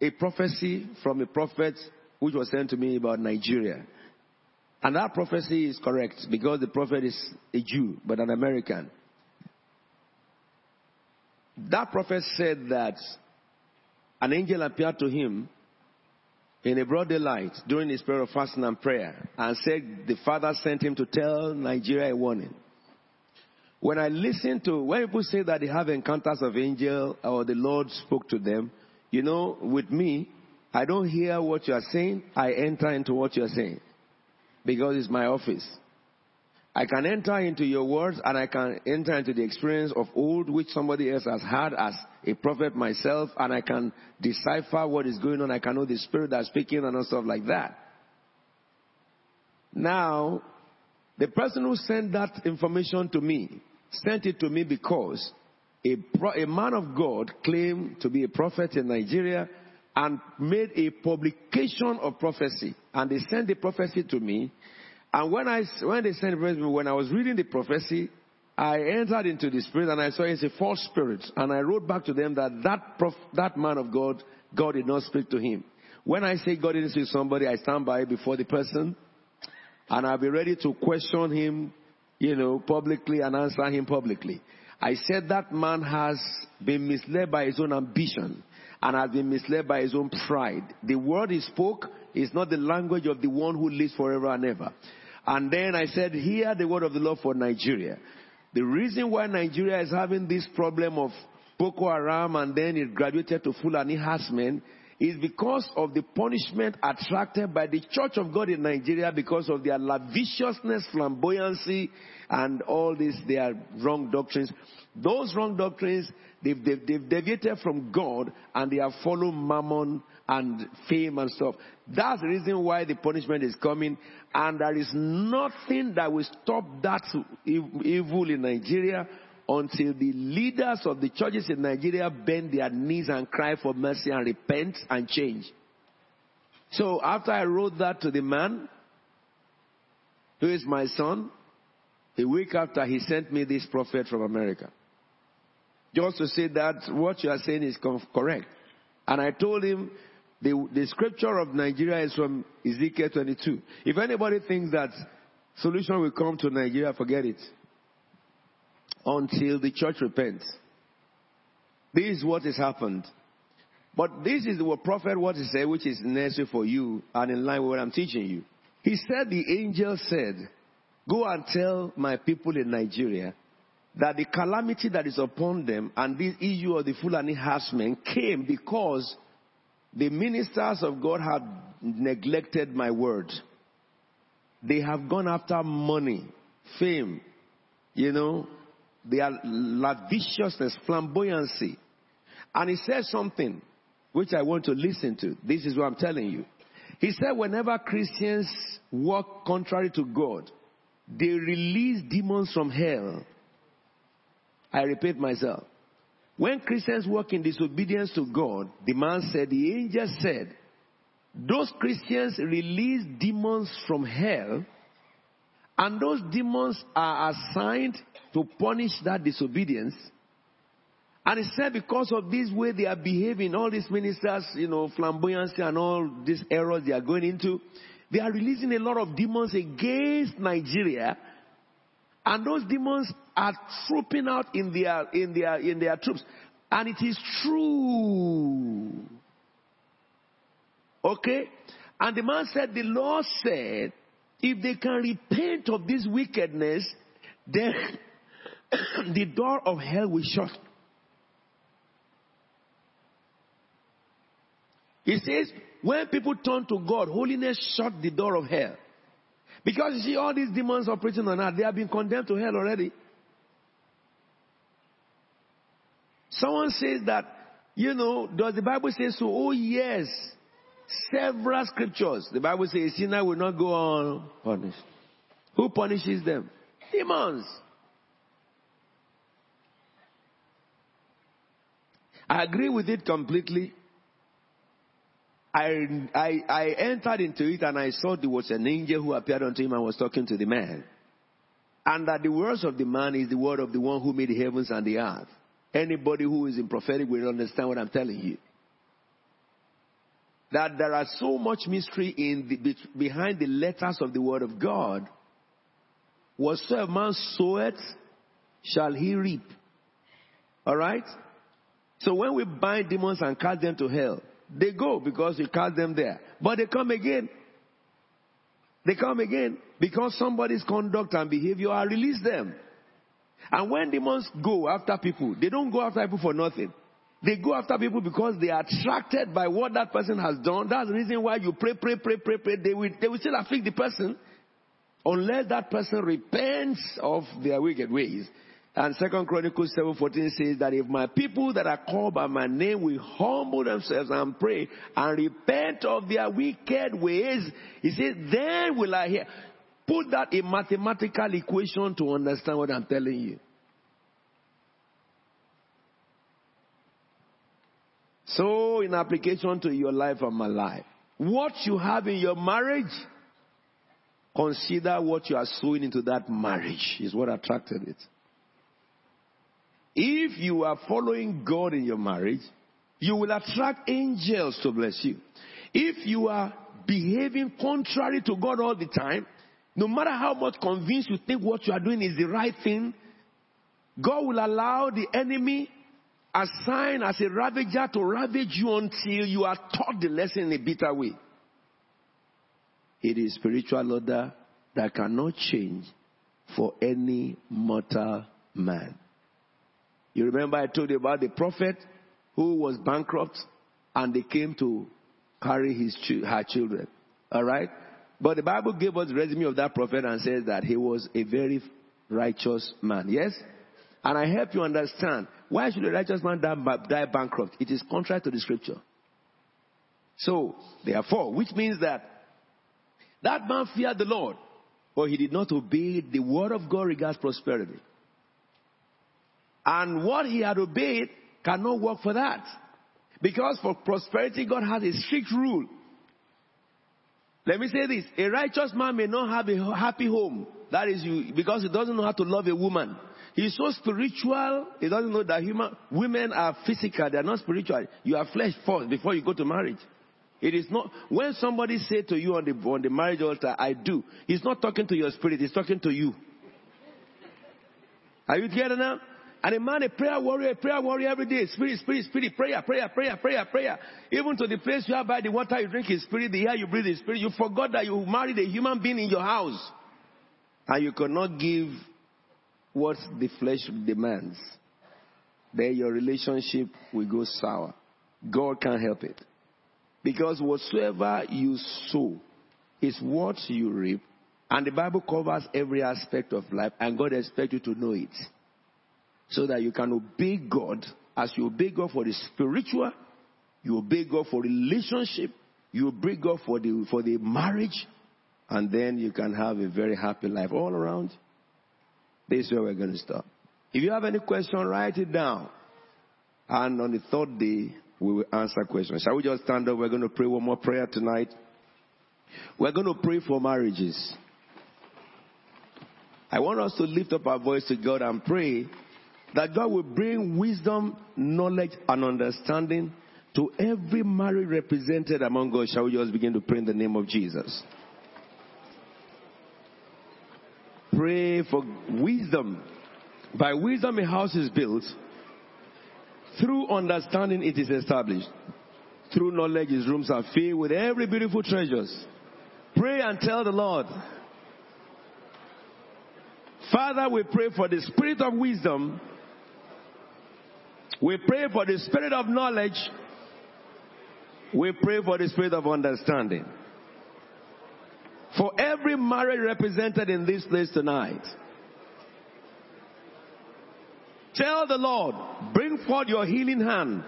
a prophecy from a prophet which was sent to me about Nigeria. And that prophecy is correct because the prophet is a Jew, but an American. That prophet said that an angel appeared to him in a broad daylight during his period of fasting and prayer and said the father sent him to tell Nigeria a warning. When I listen to, when people say that they have encounters of angel or the Lord spoke to them, you know, with me, I don't hear what you are saying. I enter into what you are saying because it's my office. I can enter into your words and I can enter into the experience of old which somebody else has had as a prophet myself and I can decipher what is going on. I can know the spirit that's speaking and all stuff like that. Now, the person who sent that information to me sent it to me because a, a man of God claimed to be a prophet in Nigeria and made a publication of prophecy. And they sent the prophecy to me and when I when they sent me, when I was reading the prophecy, I entered into the spirit and I saw it's a false spirit. And I wrote back to them that that, prof, that man of God, God did not speak to him. When I say God didn't speak to somebody, I stand by before the person and I'll be ready to question him, you know, publicly and answer him publicly. I said that man has been misled by his own ambition and has been misled by his own pride. The word he spoke is not the language of the one who lives forever and ever. And then I said, hear the word of the Lord for Nigeria. The reason why Nigeria is having this problem of Boko Haram and then it graduated to Fulani harassment is because of the punishment attracted by the Church of God in Nigeria because of their lavishness, flamboyancy, and all these their wrong doctrines. Those wrong doctrines, they've, they've, they've deviated from God and they have followed mammon and fame and stuff. That's the reason why the punishment is coming. And there is nothing that will stop that evil in Nigeria until the leaders of the churches in Nigeria bend their knees and cry for mercy and repent and change. So after I wrote that to the man, who is my son, a week after he sent me this prophet from America. Just to say that what you are saying is correct. And I told him the, the scripture of Nigeria is from Ezekiel 22. If anybody thinks that solution will come to Nigeria, forget it. Until the church repents. This is what has happened. But this is what prophet what he said, which is necessary for you and in line with what I'm teaching you. He said, the angel said, go and tell my people in Nigeria that the calamity that is upon them and this issue of the Fulani harassment came because the ministers of God have neglected my word. They have gone after money, fame, you know, their lavishness, flamboyancy. And he says something which I want to listen to. This is what I'm telling you. He said, whenever Christians walk contrary to God, they release demons from hell. I repeat myself. When Christians walk in disobedience to God, the man said, the angel said, those Christians release demons from hell, and those demons are assigned to punish that disobedience. And he said, because of this way they are behaving, all these ministers, you know, flamboyancy and all these errors they are going into, they are releasing a lot of demons against Nigeria And those demons are trooping out in their, in their, in their troops. And it is true. Okay? And the man said, the Lord said, if they can repent of this wickedness, then [COUGHS] the door of hell will shut. He says, when people turn to God, holiness shut the door of hell. Because you see, all these demons operating on earth, they have been condemned to hell already. Someone says that, you know, does the Bible say so? Oh, yes. Several scriptures. The Bible says sinner will not go unpunished. Who punishes them? Demons. I agree with it completely. I, I, I entered into it and I saw there was an angel who appeared unto him and was talking to the man. And that the words of the man is the word of the one who made the heavens and the earth. Anybody who is in prophetic will understand what I'm telling you. That there are so much mystery in the, behind the letters of the word of God. Whatsoever man soweth, shall he reap. Alright? So when we bind demons and cast them to hell, they go because we cast them there. But they come again. They come again because somebody's conduct and behavior I release them. And when demons go after people, they don't go after people for nothing. They go after people because they are attracted by what that person has done. That's the reason why you pray, pray, pray, pray, pray. They will, they will still afflict the person unless that person repents of their wicked ways. And Second Chronicles 7:14 says that if my people that are called by my name will humble themselves and pray and repent of their wicked ways, he says, then will I hear. Put that in mathematical equation to understand what I'm telling you. So, in application to your life and my life, what you have in your marriage, consider what you are sowing into that marriage is what attracted it. If you are following God in your marriage, you will attract angels to bless you. If you are behaving contrary to God all the time, no matter how much convinced you think what you are doing is the right thing, God will allow the enemy assigned as a ravager to ravage you until you are taught the lesson in a bitter way. It is spiritual order that cannot change for any mortal man. You remember I told you about the prophet who was bankrupt and they came to carry his her children. All right? But the Bible gave us the resume of that prophet and says that he was a very righteous man. Yes? And I help you understand why should a righteous man die, bankrupt? It is contrary to the scripture. So, therefore, which means that that man feared the Lord, but he did not obey the word of God regards prosperity. And what he had obeyed cannot work for that. Because for prosperity, God has a strict rule. Let me say this. A righteous man may not have a happy home. That is you, because he doesn't know how to love a woman. He's so spiritual, he doesn't know that human, women are physical, they are not spiritual. You are flesh first before you go to marriage. It is not, when somebody say to you on the, on the marriage altar, I do, he's not talking to your spirit, he's talking to you. Are you together now? And a man, a prayer warrior, a prayer warrior every day. Spirit, spirit, spirit, prayer, prayer, prayer, prayer, prayer. Even to the place you are by the water you drink is spirit, the air you breathe is spirit. You forgot that you married a human being in your house. And you cannot give what the flesh demands. Then your relationship will go sour. God can't help it. Because whatsoever you sow is what you reap. And the Bible covers every aspect of life, and God expects you to know it so that you can obey God as you obey God for the spiritual, you obey God for relationship, you obey God for the for the marriage, and then you can have a very happy life all around. This is where we're going to stop. If you have any question, write it down. And on the third day, we will answer questions. Shall we just stand up? We're going to pray one more prayer tonight. We're going to pray for marriages. I want us to lift up our voice to God and pray that God will bring wisdom, knowledge, and understanding to every marriage represented among us. Shall we just begin to pray in the name of Jesus? Pray for wisdom. By wisdom, a house is built. Through understanding, it is established. Through knowledge, his rooms are filled with every beautiful treasures. Pray and tell the Lord. Father, we pray for the spirit of wisdom. We pray for the spirit of knowledge. We pray for the spirit of understanding. For every marriage represented in this place tonight, tell the Lord, bring forth your healing hand.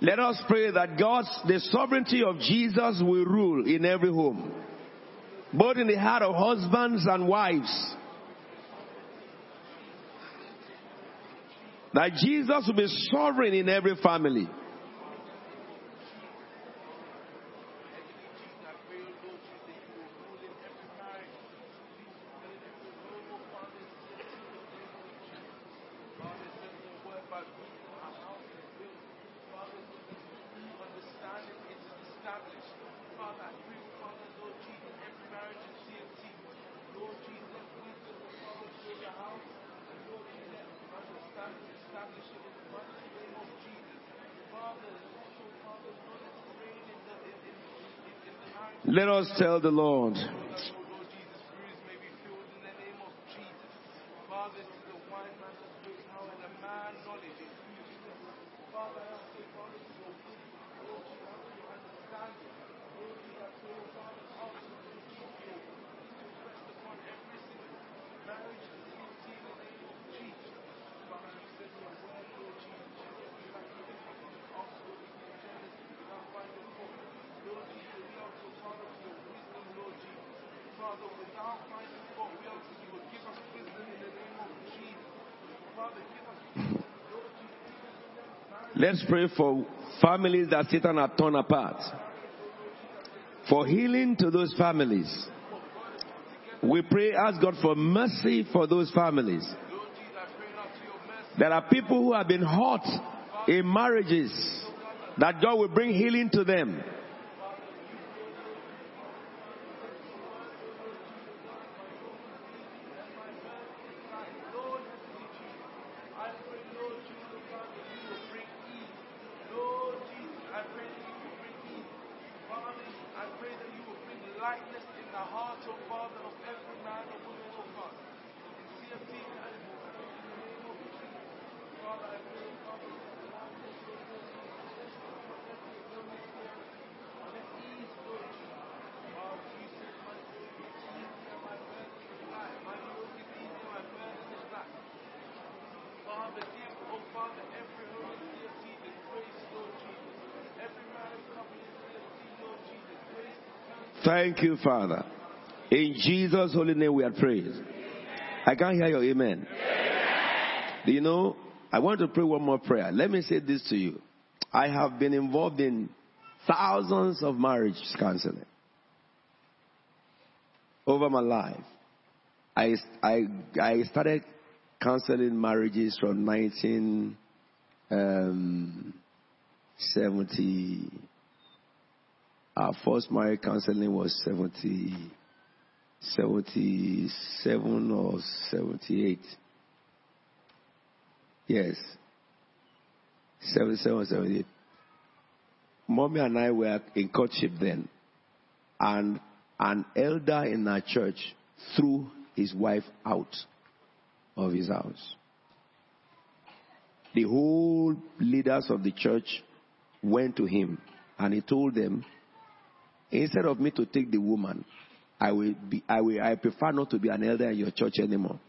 Let us pray that God's, the sovereignty of Jesus will rule in every home, both in the heart of husbands and wives. That Jesus will be sovereign in every family. Let us tell the Lord. Let's pray for families that Satan has torn apart. For healing to those families. We pray, ask God for mercy for those families. There are people who have been hurt in marriages that God will bring healing to them. Thank you, Father. In Jesus' holy name we are praised. I can't hear your amen. Do you know? I want to pray one more prayer. Let me say this to you. I have been involved in thousands of marriage counseling over my life. I, I, I started counseling marriages from 1970. Um, our first marriage counseling was 70, 77 or 78. Yes. 77 or 78. Mommy and I were in courtship then. And an elder in our church threw his wife out of his house. The whole leaders of the church went to him and he told them, Instead of me to take the woman, I will be, I will, I prefer not to be an elder in your church anymore.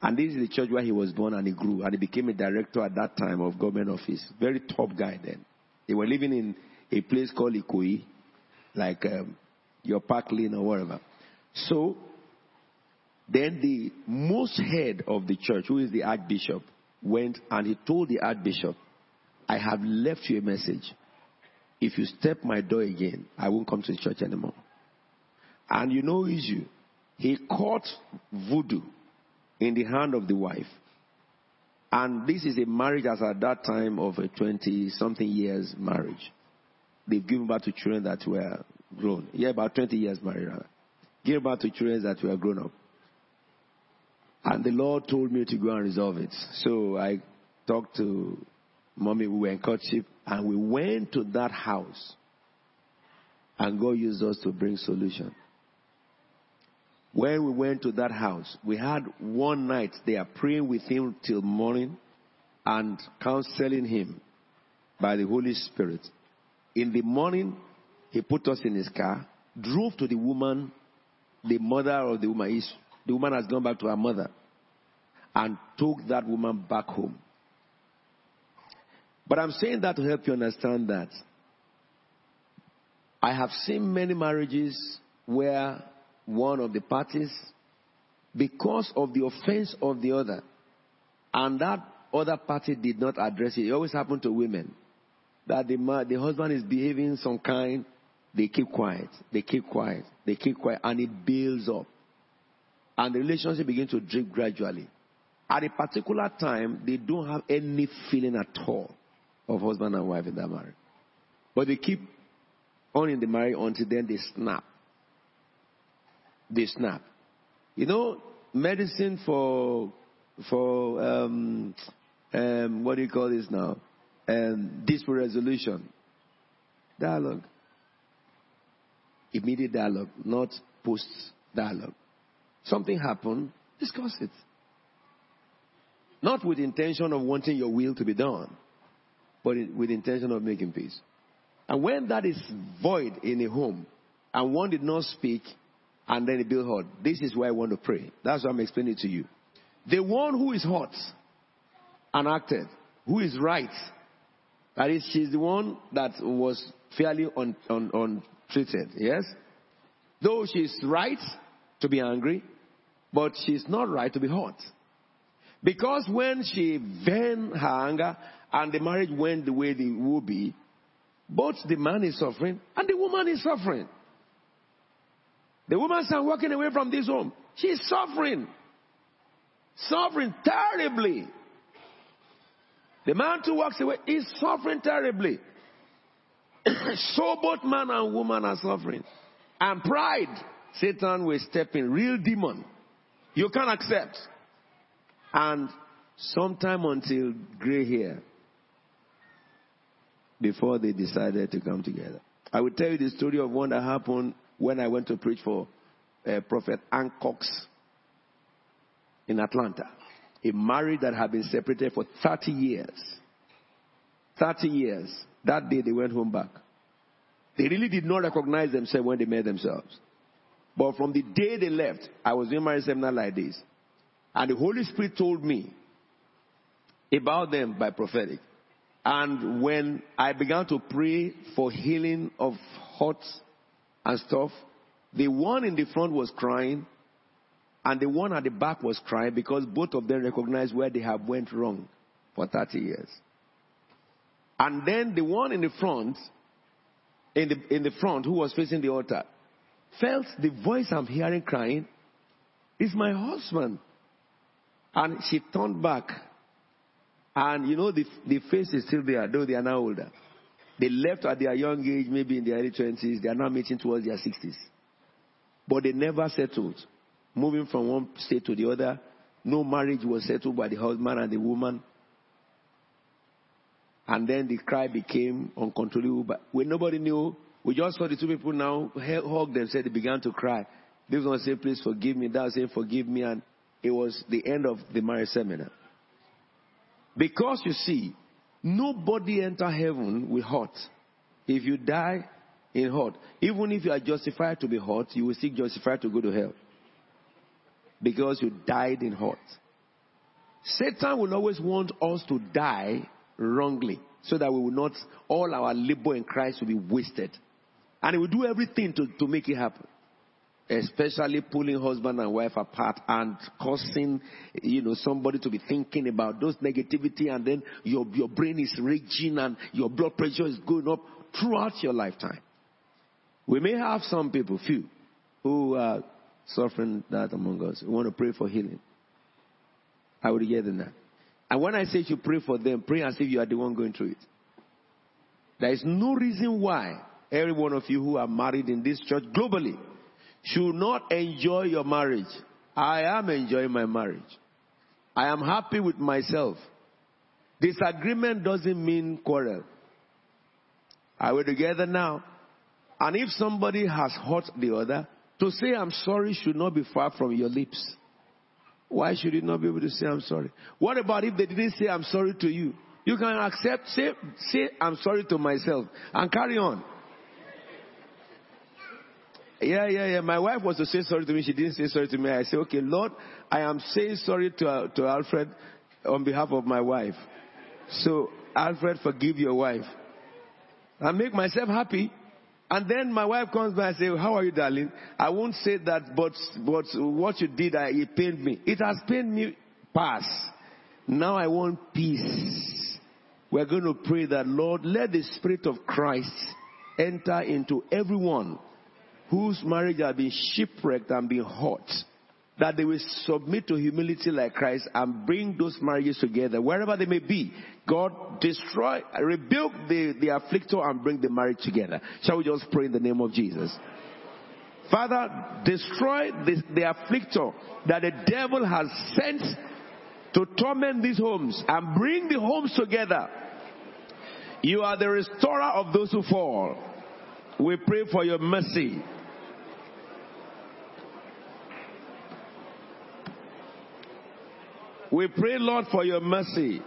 And this is the church where he was born and he grew and he became a director at that time of government office. Very top guy then. They were living in a place called Ikoyi, like um, your Park Lane or whatever. So, then the most head of the church, who is the archbishop, went and he told the archbishop, I have left you a message if you step my door again, I won't come to the church anymore. And you know issue. He caught voodoo in the hand of the wife. And this is a marriage as at that time of a 20 something years marriage. They've given birth to children that were grown. Yeah, about 20 years married. Rather. Give birth to children that were grown up. And the Lord told me to go and resolve it. So I talked to mommy, we were in courtship, and we went to that house. And God used us to bring solution. When we went to that house, we had one night there praying with him till morning and counseling him by the Holy Spirit. In the morning, he put us in his car, drove to the woman, the mother of the woman. The woman has gone back to her mother and took that woman back home. But I'm saying that to help you understand that I have seen many marriages where one of the parties because of the offense of the other. And that other party did not address it. It always happened to women. That the, man, the husband is behaving some kind, they keep quiet, they keep quiet, they keep quiet, and it builds up. And the relationship begins to drift gradually. At a particular time, they don't have any feeling at all of husband and wife in that marriage. But they keep on in the marriage until then they snap they snap. You know, medicine for for um, um, what do you call this now? Um, dispute resolution. Dialogue. Immediate dialogue, not post dialogue. Something happened, discuss it. Not with intention of wanting your will to be done, but with intention of making peace. And when that is void in a home, and one did not speak, and then he built hot. This is why I want to pray. That's why I'm explaining to you. The one who is hot and acted, who is right, that is, she's the one that was fairly untreated. Un, un, yes? Though she's right to be angry, but she's not right to be hot. Because when she vent her anger and the marriage went the way it would be, both the man is suffering and the woman is suffering. The woman said, walking away from this home. She's suffering. Suffering terribly. The man who walks away is suffering terribly. [COUGHS] so both man and woman are suffering. And pride, Satan will step in, real demon. You can't accept. And sometime until gray hair before they decided to come together. I will tell you the story of one that happened when I went to preach for uh, Prophet Ancox in Atlanta. A marriage that had been separated for 30 years. 30 years. That day they went home back. They really did not recognize themselves when they met themselves. But from the day they left, I was in my seminar like this. And the Holy Spirit told me about them by prophetic. And when I began to pray for healing of hearts and stuff. The one in the front was crying, and the one at the back was crying because both of them recognized where they have went wrong for 30 years. And then the one in the front, in the, in the front who was facing the altar, felt the voice I'm hearing crying is my husband. And she turned back. And you know, the, the face is still there, though they are now older. They left at their young age, maybe in their early 20s. They are now meeting towards their 60s. But they never settled. Moving from one state to the other, no marriage was settled by the husband and the woman. And then the cry became uncontrollable. But when nobody knew, we just saw the two people now hug them, said They began to cry. This one said, please forgive me. That said, forgive me. And it was the end of the marriage seminar. Because you see, Nobody enter heaven with hurt. If you die in hurt, even if you are justified to be hurt, you will still justified to go to hell. Because you died in hurt. Satan will always want us to die wrongly so that we will not, all our labor in Christ will be wasted. And he will do everything to, to make it happen especially pulling husband and wife apart and causing, you know, somebody to be thinking about those negativity and then your, your brain is raging and your blood pressure is going up throughout your lifetime. We may have some people, few, who are suffering that among us. We want to pray for healing. I would get in that. And when I say you pray for them, pray as if you are the one going through it. There is no reason why every one of you who are married in this church globally should not enjoy your marriage. I am enjoying my marriage. I am happy with myself. Disagreement doesn't mean quarrel. Are we together now? And if somebody has hurt the other, to say I'm sorry should not be far from your lips. Why should you not be able to say I'm sorry? What about if they didn't say I'm sorry to you? You can accept, say, say I'm sorry to myself and carry on. Yeah, yeah, yeah. My wife was to say sorry to me. She didn't say sorry to me. I said, okay, Lord, I am saying sorry to, to Alfred on behalf of my wife. So, Alfred, forgive your wife. I make myself happy. And then my wife comes by and says, how are you, darling? I won't say that, but, but what you did, I, it pained me. It has pained me past. Now I want peace. We're going to pray that, Lord, let the Spirit of Christ enter into everyone whose marriage have been shipwrecked and been hurt, that they will submit to humility like Christ and bring those marriages together, wherever they may be. God destroy, rebuke the, the afflictor and bring the marriage together. Shall we just pray in the name of Jesus? Father, destroy the, the afflictor that the devil has sent to torment these homes and bring the homes together. You are the restorer of those who fall. We pray for your mercy. We pray, Lord, for your mercy.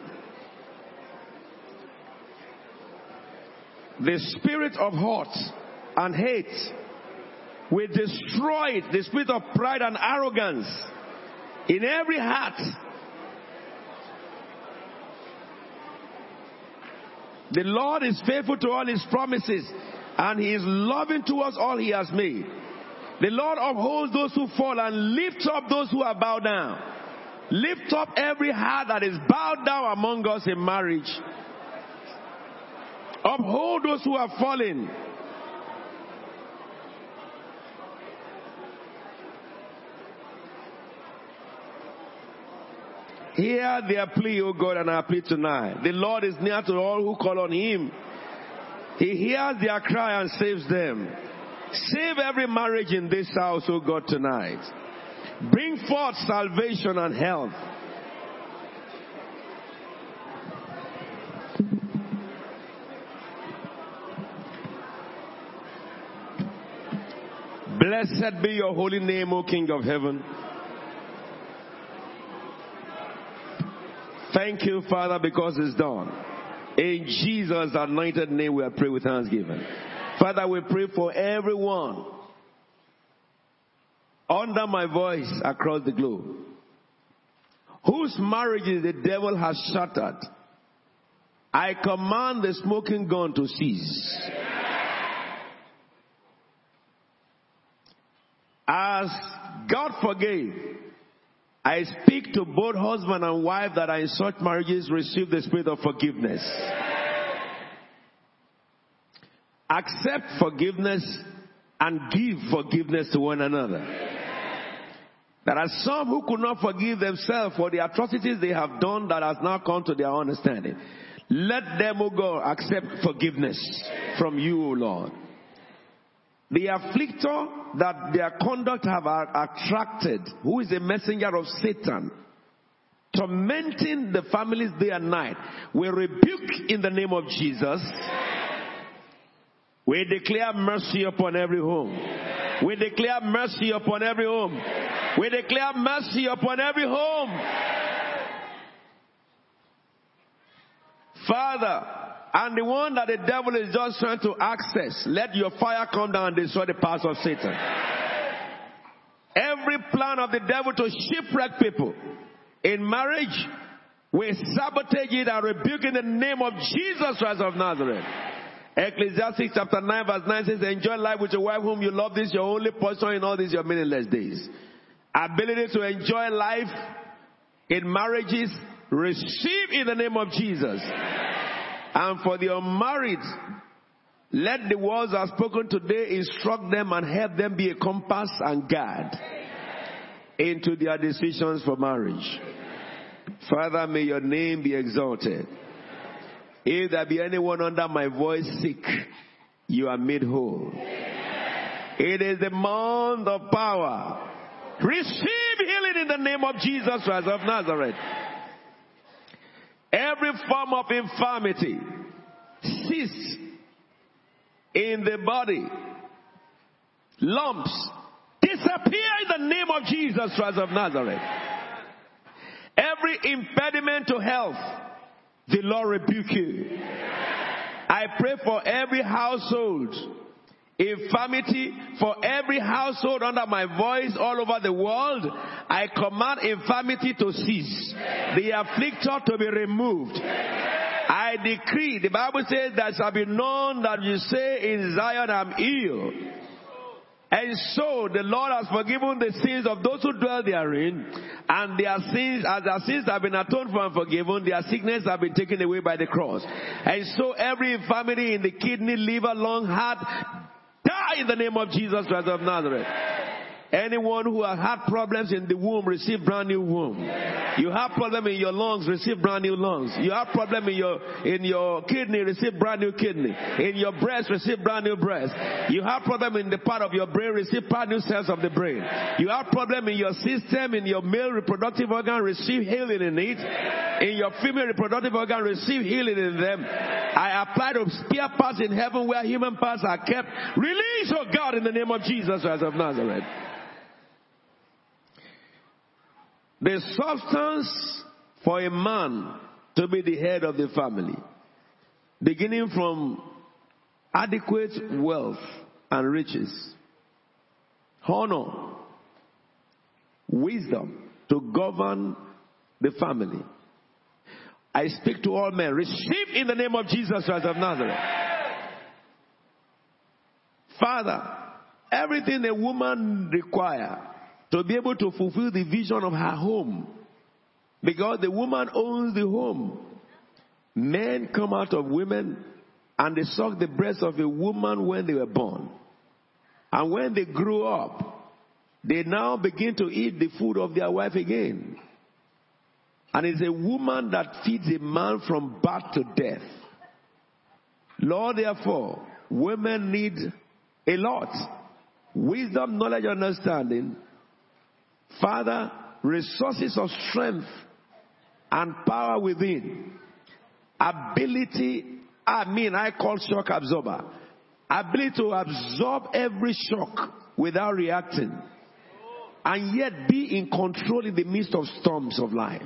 The spirit of hurt and hate, we destroy it. The spirit of pride and arrogance in every heart. The Lord is faithful to all his promises and he is loving towards all he has made. The Lord upholds those who fall and lifts up those who are bowed down. Lift up every heart that is bowed down among us in marriage. Uphold those who are fallen. Hear their plea, O God, and our plea tonight. The Lord is near to all who call on Him. He hears their cry and saves them. Save every marriage in this house, O God, tonight. Bring forth salvation and health. Blessed be your holy name, O King of heaven. Thank you, Father, because it's done. In Jesus' anointed name, we are praying with thanksgiving. Father, we pray for everyone under my voice across the globe, whose marriages the devil has shattered, I command the smoking gun to cease. As God forgave, I speak to both husband and wife that are in such marriages receive the spirit of forgiveness. Accept forgiveness and give forgiveness to one another. There are some who could not forgive themselves for the atrocities they have done that has now come to their understanding. Let them, O God, accept forgiveness from you, O Lord. The afflictor that their conduct have attracted, who is a messenger of Satan, tormenting the families day and night, we rebuke in the name of Jesus. We declare mercy upon every home. We declare mercy upon every home. We declare mercy upon every home. Father, and the one that the devil is just trying to access, let your fire come down and destroy the powers of Satan. Every plan of the devil to shipwreck people in marriage, we sabotage it and rebuke in the name of Jesus Christ of Nazareth. Ecclesiastes chapter 9 verse 9 says, enjoy life with your wife whom you love. This your only portion in all these your meaningless days. Ability to enjoy life in marriages, receive in the name of Jesus. And for the unmarried, let the words I've spoken today instruct them and help them be a compass and guide into their decisions for marriage. Father, may your name be exalted. If there be anyone under my voice sick, you are made whole. It is the month of power. Receive healing in the name of Jesus Christ of Nazareth. Every form of infirmity cease in the body. Lumps disappear in the name of Jesus Christ of Nazareth. Every impediment to health, the Lord rebuke you. I pray for every household infirmity for every household under my voice all over the world. I command infirmity to cease, the afflictor to be removed. I decree, the Bible says, that shall be known that you say in Zion, I'm ill. And so the Lord has forgiven the sins of those who dwell therein, and their sins, as their sins have been atoned for and forgiven, their sickness have been taken away by the cross. And so every infirmity in the kidney, liver, lung, heart, die in the name of Jesus Christ of Nazareth. Anyone who has had problems in the womb, receive brand new womb. You have problem in your lungs, receive brand new lungs. You have problem in your in your kidney, receive brand new kidney. In your breast, receive brand new breast. You have problem in the part of your brain, receive brand new cells of the brain. You have problem in your system, in your male reproductive organ, receive healing in it. In your female reproductive organ, receive healing in them. I apply to spare parts in heaven where human parts are kept. Release, oh God, in the name of Jesus Christ of Nazareth. The substance for a man to be the head of the family, beginning from adequate wealth and riches, honor, wisdom to govern the family. I speak to all men, receive in the name of Jesus Christ of Nazareth. Father, everything a woman requires to be able to fulfill the vision of her home. Because the woman owns the home. Men come out of women and they suck the breast of a woman when they were born. And when they grow up, they now begin to eat the food of their wife again. And it's a woman that feeds a man from birth to death. Lord, therefore, women need a lot. Wisdom, knowledge, understanding Father, resources of strength and power within. Ability, I mean, I call shock absorber. Ability to absorb every shock without reacting. And yet be in control in the midst of storms of life.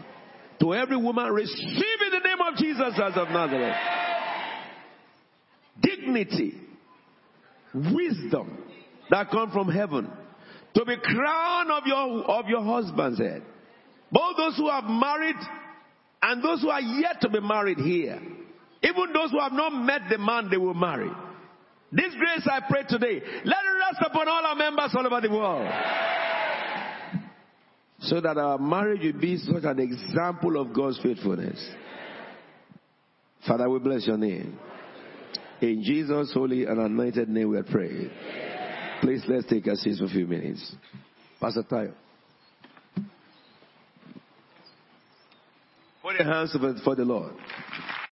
To every woman, receive in the name of Jesus as of Nazareth. Dignity, wisdom that come from heaven to be crown of your, of your husband's head. Both those who have married and those who are yet to be married here. Even those who have not met the man they will marry. This grace I pray today, let it rest upon all our members all over the world. So that our marriage will be such an example of God's faithfulness. Father, we bless your name. In Jesus' holy and anointed name we pray. Please let's take a seat for a few minutes. Pastor Tayo. Put your hands for the Lord.